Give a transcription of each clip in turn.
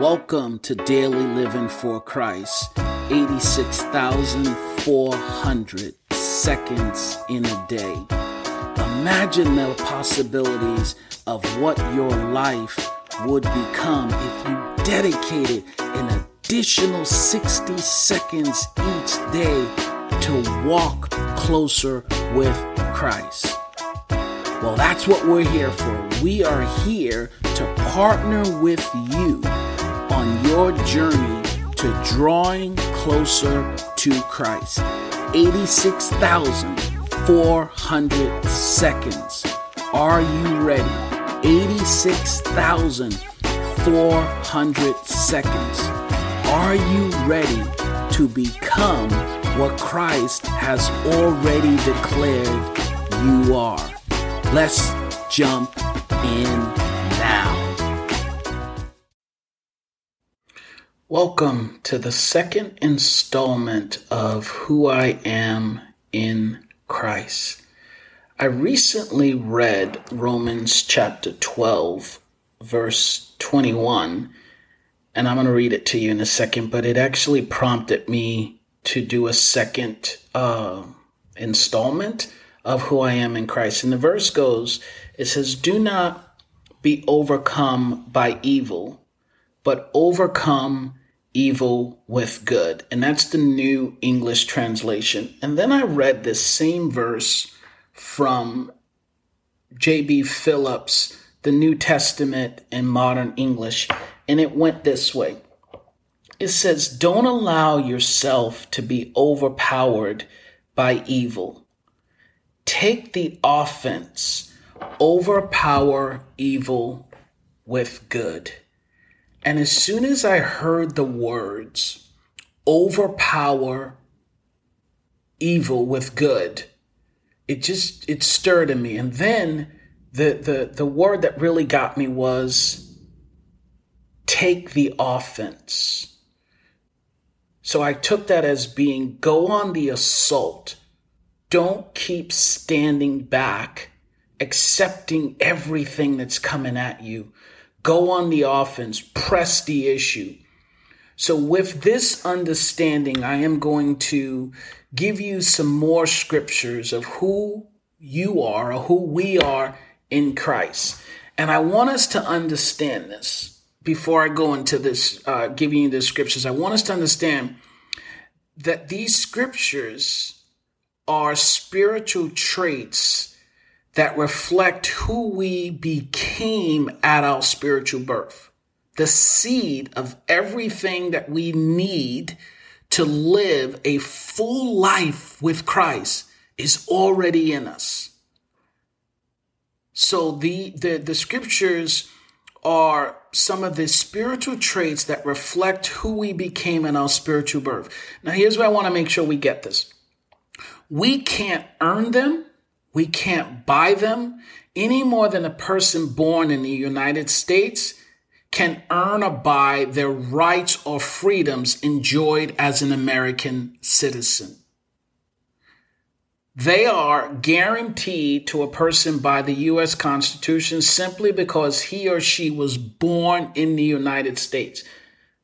Welcome to Daily Living for Christ. 86,400 seconds in a day. Imagine the possibilities of what your life would become if you dedicated an additional 60 seconds each day to walk closer with Christ. Well, that's what we're here for. We are here to partner with you on your journey to drawing closer to Christ. 86,400 seconds. Are you ready? 86,400 seconds. Are you ready to become what Christ has already declared you are? Let's jump in Welcome to the second installment of Who I Am in Christ. I recently read Romans chapter 12, verse 21, and I'm going to read it to you in a second, but it actually prompted me to do a second uh, installment of who I am in Christ. And the verse goes, it says, Do not be overcome by evil, but overcome evil with good. And that's the New English translation. And then I read this same verse from J.B. Phillips, the New Testament in modern English, and it went this way. It says, Don't allow yourself to be overpowered by evil take the offense, overpower evil with good. And as soon as I heard the words, overpower evil with good, it just it stirred in me. And then the the the word that really got me was take the offense. So I took that as being go on the assault don't keep standing back, accepting everything that's coming at you. Go on the offense, press the issue. So, with this understanding, I am going to give you some more scriptures of who you are or who we are in Christ. And I want us to understand this before I go into this, uh, giving you the scriptures. I want us to understand that these scriptures are spiritual traits that reflect who we became at our spiritual birth. The seed of everything that we need to live a full life with Christ is already in us. So the, the, the scriptures are some of the spiritual traits that reflect who we became in our spiritual birth. Now, here's where I want to make sure we get this. We can't earn them. We can't buy them any more than a person born in the United States can earn or buy their rights or freedoms enjoyed as an American citizen. They are guaranteed to a person by the U.S. Constitution simply because he or she was born in the United States.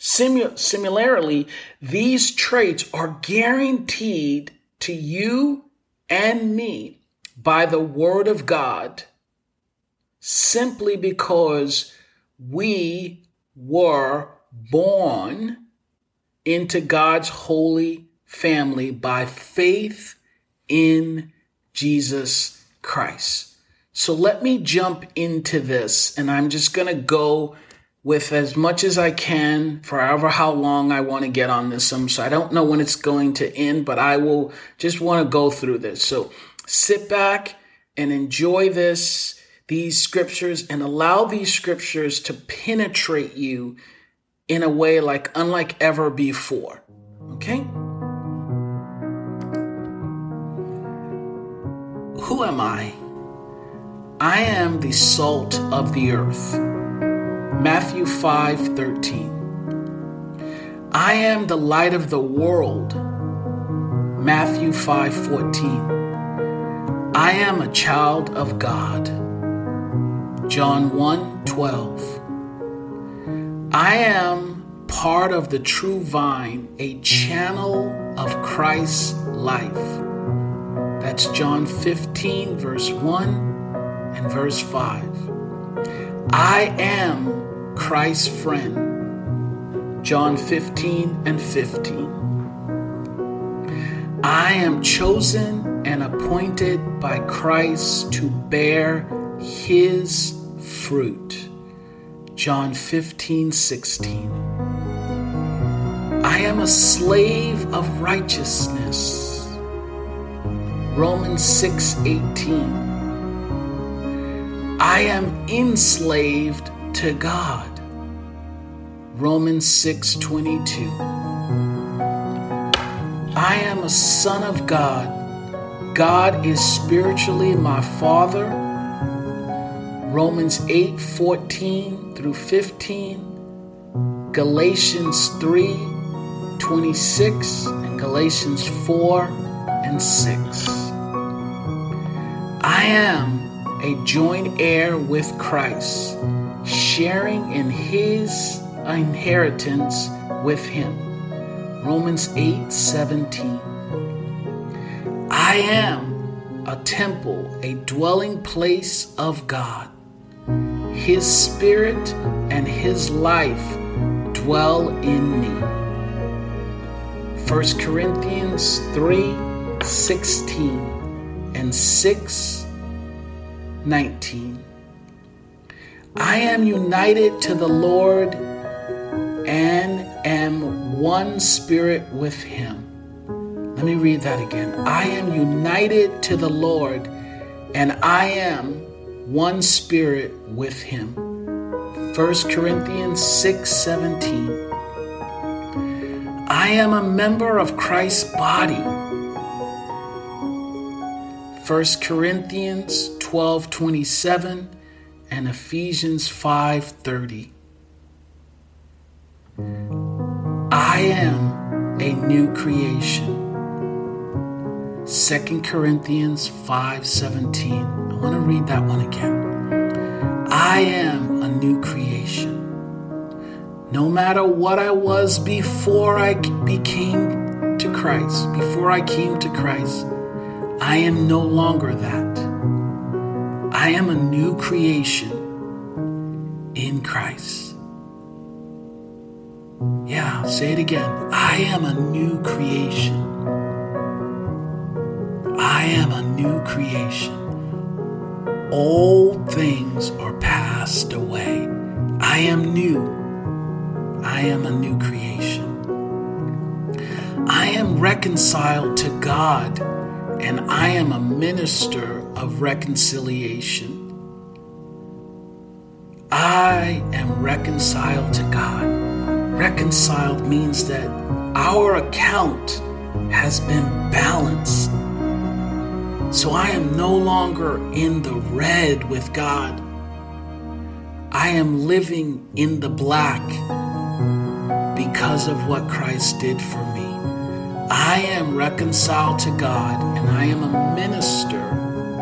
Simu- similarly, these traits are guaranteed to you and me by the Word of God simply because we were born into God's holy family by faith in Jesus Christ. So let me jump into this, and I'm just going to go with as much as I can for however how long I want to get on this. Um, so I don't know when it's going to end, but I will just want to go through this. So sit back and enjoy this, these scriptures, and allow these scriptures to penetrate you in a way like unlike ever before. Okay? Who am I? I am the salt of the earth. Matthew 5:13. I am the light of the world. Matthew 5:14. I am a child of God. John 1:12. I am part of the true vine, a channel of Christ's life. That's John 15, verse 1 and verse 5. I am Christ's friend. John 15 and 15. I am chosen and appointed by Christ to bear his fruit. John 15, 16. I am a slave of righteousness. Romans 6, 18. I am enslaved to God. Romans 6, 22. I am a son of God. God is spiritually my father. Romans 8, 14 through 15, Galatians 3 26, and Galatians 4 and 6. I am a joint heir with Christ, sharing in his inheritance with him. Romans 8 17. I am a temple, a dwelling place of God. His Spirit and His life dwell in me. 1 Corinthians 3 16 and 6 19. I am united to the Lord and am one spirit with Him. Let me read that again. I am united to the Lord and I am one spirit with him. 1 Corinthians 6:17 I am a member of Christ's body. 1 Corinthians 12:27 and Ephesians 5:30 I am a new creation. 2 Corinthians 5:17 I want to read that one again. I am a new creation. No matter what I was before I became to Christ, before I came to Christ, I am no longer that. I am a new creation in Christ. Yeah, say it again. I am a new creation. I am a new creation. Old things are passed away. I am new. I am a new creation. I am reconciled to God and I am a minister of reconciliation. I am reconciled to God. Reconciled means that our account has been balanced so I am no longer in the red with God. I am living in the black because of what Christ did for me. I am reconciled to God and I am a minister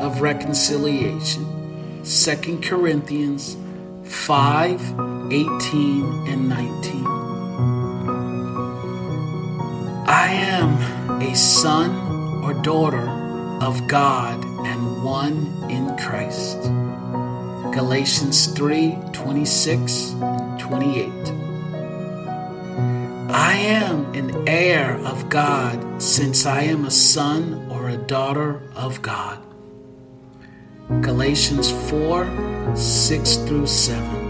of reconciliation. 2 Corinthians 5 18 and 19. I am a son or daughter of God and one in Christ. Galatians 3 26 and 28. I am an heir of God since I am a son or a daughter of God. Galatians 4 6 through 7.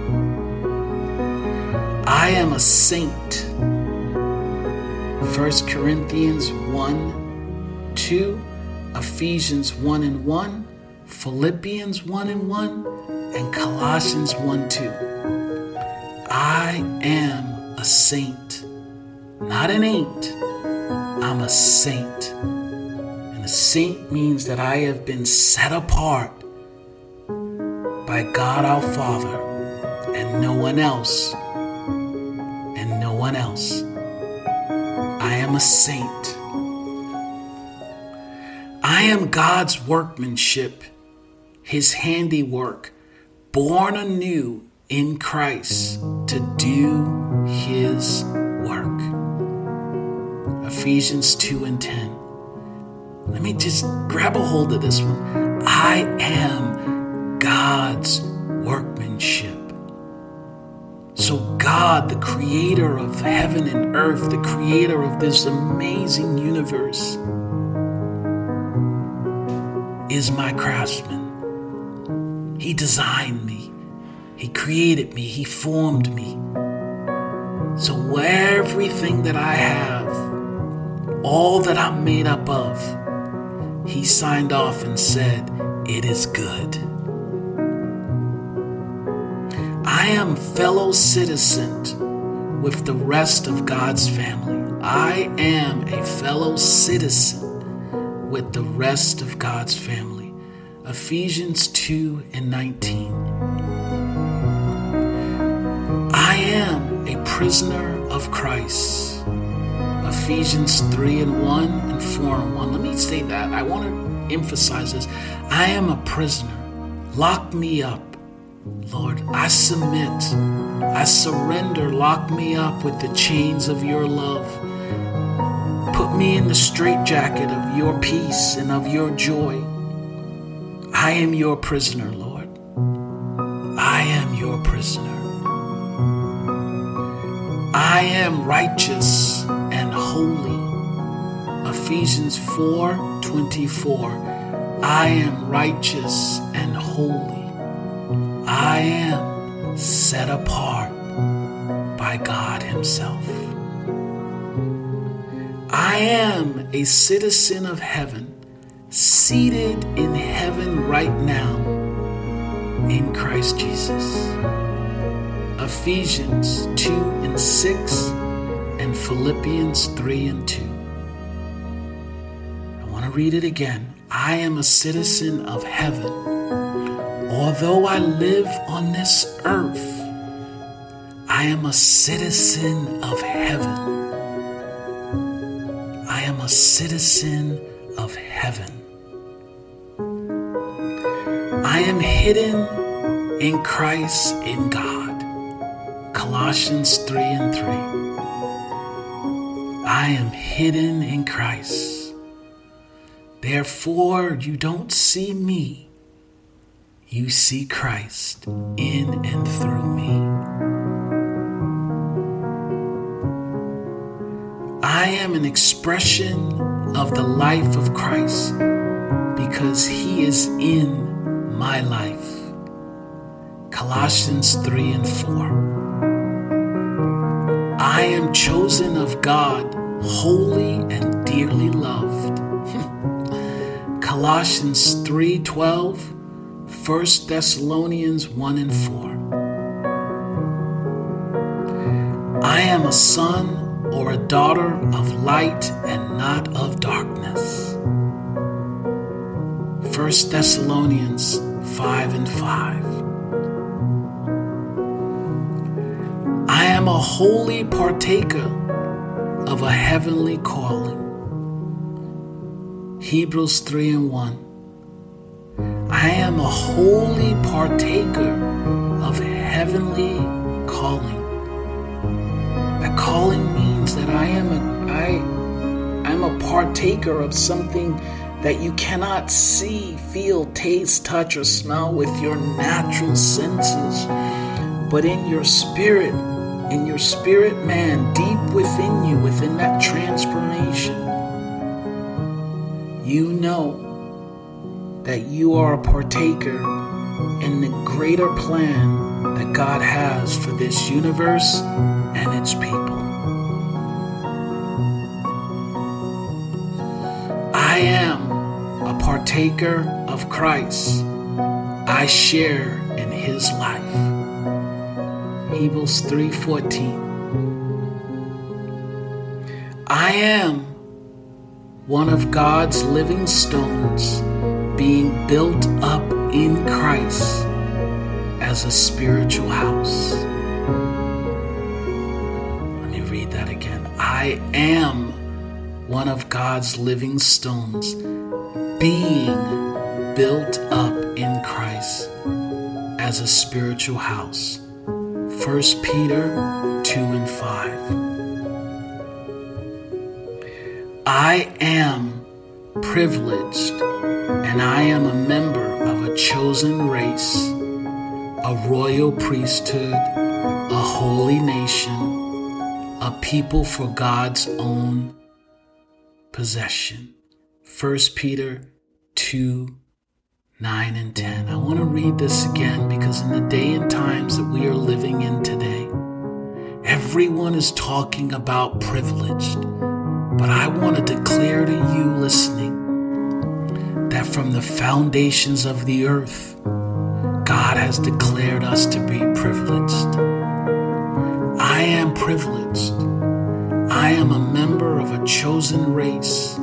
I am a saint. 1 Corinthians 1 2 Ephesians 1 and 1, Philippians 1 and 1, and Colossians 1 2. I am a saint, not an ain't. I'm a saint. And a saint means that I have been set apart by God our Father and no one else. And no one else. I am a saint. I am God's workmanship, his handiwork, born anew in Christ to do his work. Ephesians 2 and 10. Let me just grab a hold of this one. I am God's workmanship. So, God, the creator of heaven and earth, the creator of this amazing universe, is my craftsman. He designed me, He created me, He formed me. So, everything that I have, all that I'm made up of, He signed off and said, It is good. I am fellow citizen with the rest of God's family. I am a fellow citizen with the rest of God's family. Ephesians 2 and 19. I am a prisoner of Christ. Ephesians 3 and 1 and 4 and 1. Let me say that. I want to emphasize this. I am a prisoner. Lock me up. Lord, I submit. I surrender. Lock me up with the chains of your love. Me in the straitjacket of your peace and of your joy. I am your prisoner, Lord. I am your prisoner. I am righteous and holy. Ephesians 4 24. I am righteous and holy. I am set apart by God Himself. I am a citizen of heaven, seated in heaven right now in Christ Jesus. Ephesians 2 and 6 and Philippians 3 and 2. I want to read it again. I am a citizen of heaven. Although I live on this earth, I am a citizen of heaven. A citizen of heaven. I am hidden in Christ in God. Colossians 3 and 3. I am hidden in Christ. Therefore, you don't see me, you see Christ in and through me. I am an expression of the life of Christ because he is in my life. Colossians 3 and 4. I am chosen of God, holy and dearly loved. Colossians 3:12, 1 Thessalonians 1 and 4. I am a son or a daughter of light and not of darkness. 1 Thessalonians 5 and 5. I am a holy partaker of a heavenly calling. Hebrews 3 and 1. I am a holy partaker means that I am a I I'm a partaker of something that you cannot see, feel, taste, touch, or smell with your natural senses. But in your spirit, in your spirit man, deep within you, within that transformation, you know that you are a partaker in the greater plan that God has for this universe and its people. Partaker of Christ. I share in his life. Hebrews 3:14 I am one of God's living stones being built up in Christ as a spiritual house. Let me read that again. I am one of God's living stones being built up in Christ as a spiritual house. 1 Peter 2 and 5. I am privileged and I am a member of a chosen race, a royal priesthood, a holy nation, a people for God's own possession. 1 Peter 2 9 and 10. I want to read this again because in the day and times that we are living in today, everyone is talking about privileged. But I want to declare to you listening that from the foundations of the earth, God has declared us to be privileged. I am privileged. I am a member of a chosen race,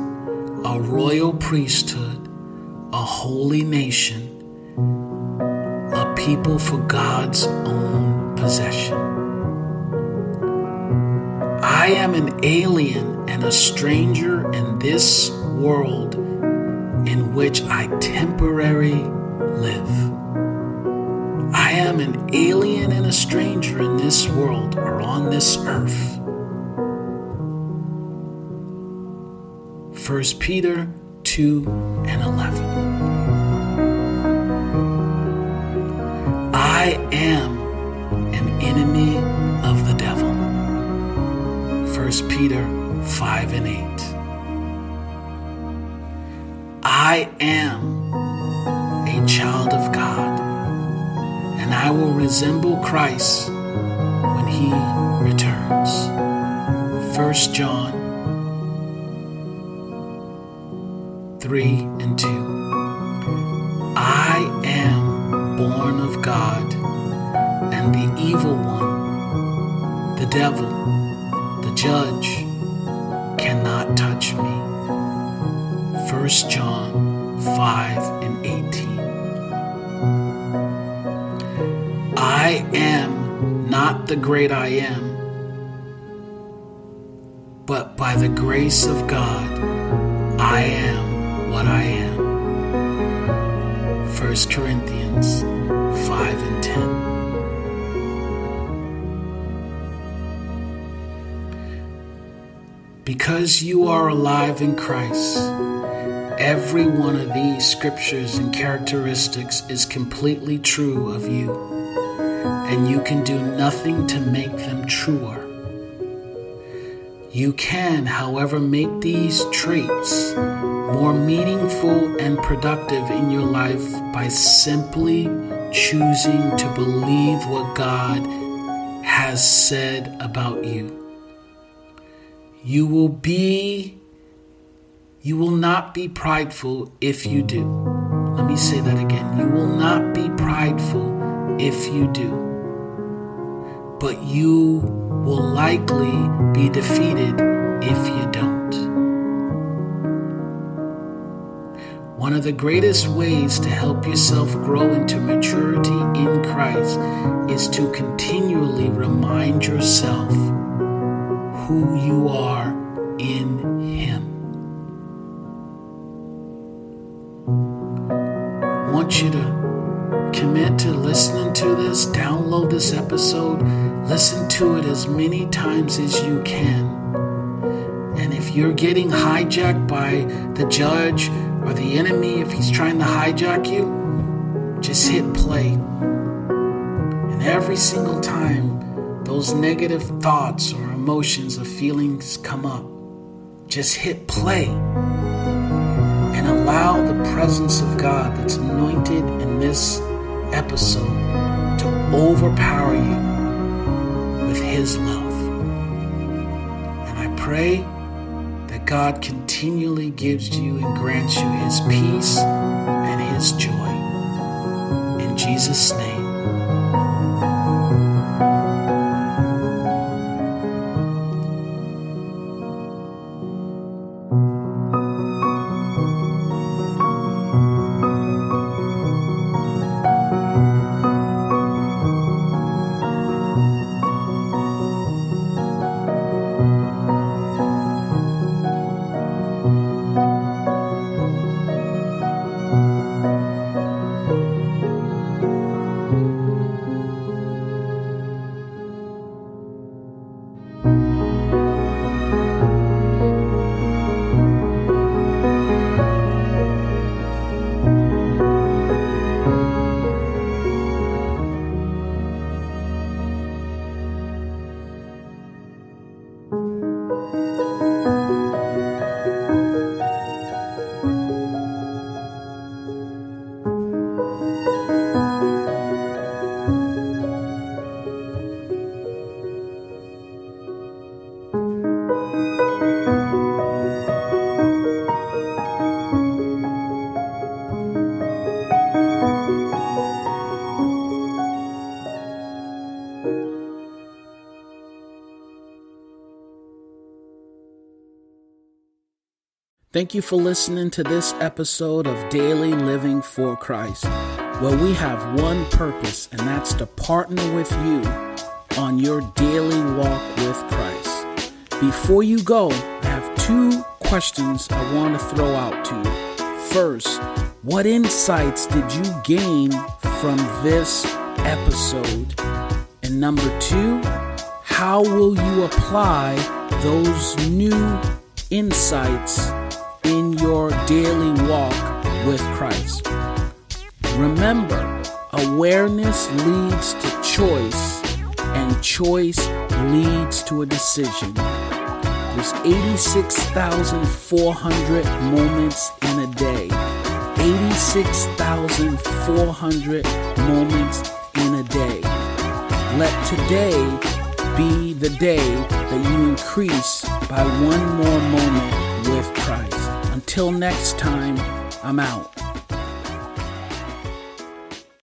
a royal priesthood a holy nation, a people for God's own possession. I am an alien and a stranger in this world in which I temporarily live. I am an alien and a stranger in this world or on this earth. 1 Peter 2 and 11. I am an enemy of the devil. 1 Peter 5 and 8. I am a child of God, and I will resemble Christ when he returns. 1 John 3 and 2. I am born of God, and the evil one, the devil, the judge, cannot touch me. 1 John 5 and 18. I am not the great I am, but by the grace of God, I am 1 Corinthians 5 and 10. Because you are alive in Christ, every one of these scriptures and characteristics is completely true of you, and you can do nothing to make them truer. You can, however, make these traits more meaningful and productive in your life by simply choosing to believe what God has said about you. You will be, you will not be prideful if you do. Let me say that again. You will not be prideful if you do. But you will likely be defeated if you don't. One of the greatest ways to help yourself grow into maturity in Christ is to continually remind yourself who you are in Him. I want you to commit to listening to this, download this episode, listen to it as many times as you can. And if you're getting hijacked by the judge or the enemy, if he's trying to hijack you, just hit play. And every single time those negative thoughts or emotions or feelings come up, just hit play and allow the presence of God that's anointed in this episode to overpower you with His love. And I pray God continually gives you and grants you His peace and His joy. In Jesus' name. Thank you for listening to this episode of Daily Living for Christ, where we have one purpose, and that's to partner with you on your daily walk with Christ. Before you go, I have two questions I want to throw out to you. First, what insights did you gain from this episode? And number two, how will you apply those new insights in your daily walk with Christ. Remember, awareness leads to choice, and choice leads to a decision. There's 86,400 moments in a day. 86,400 moments in a day. Let today be the day that you increase by one more moment with Christ. Until next time, I'm out.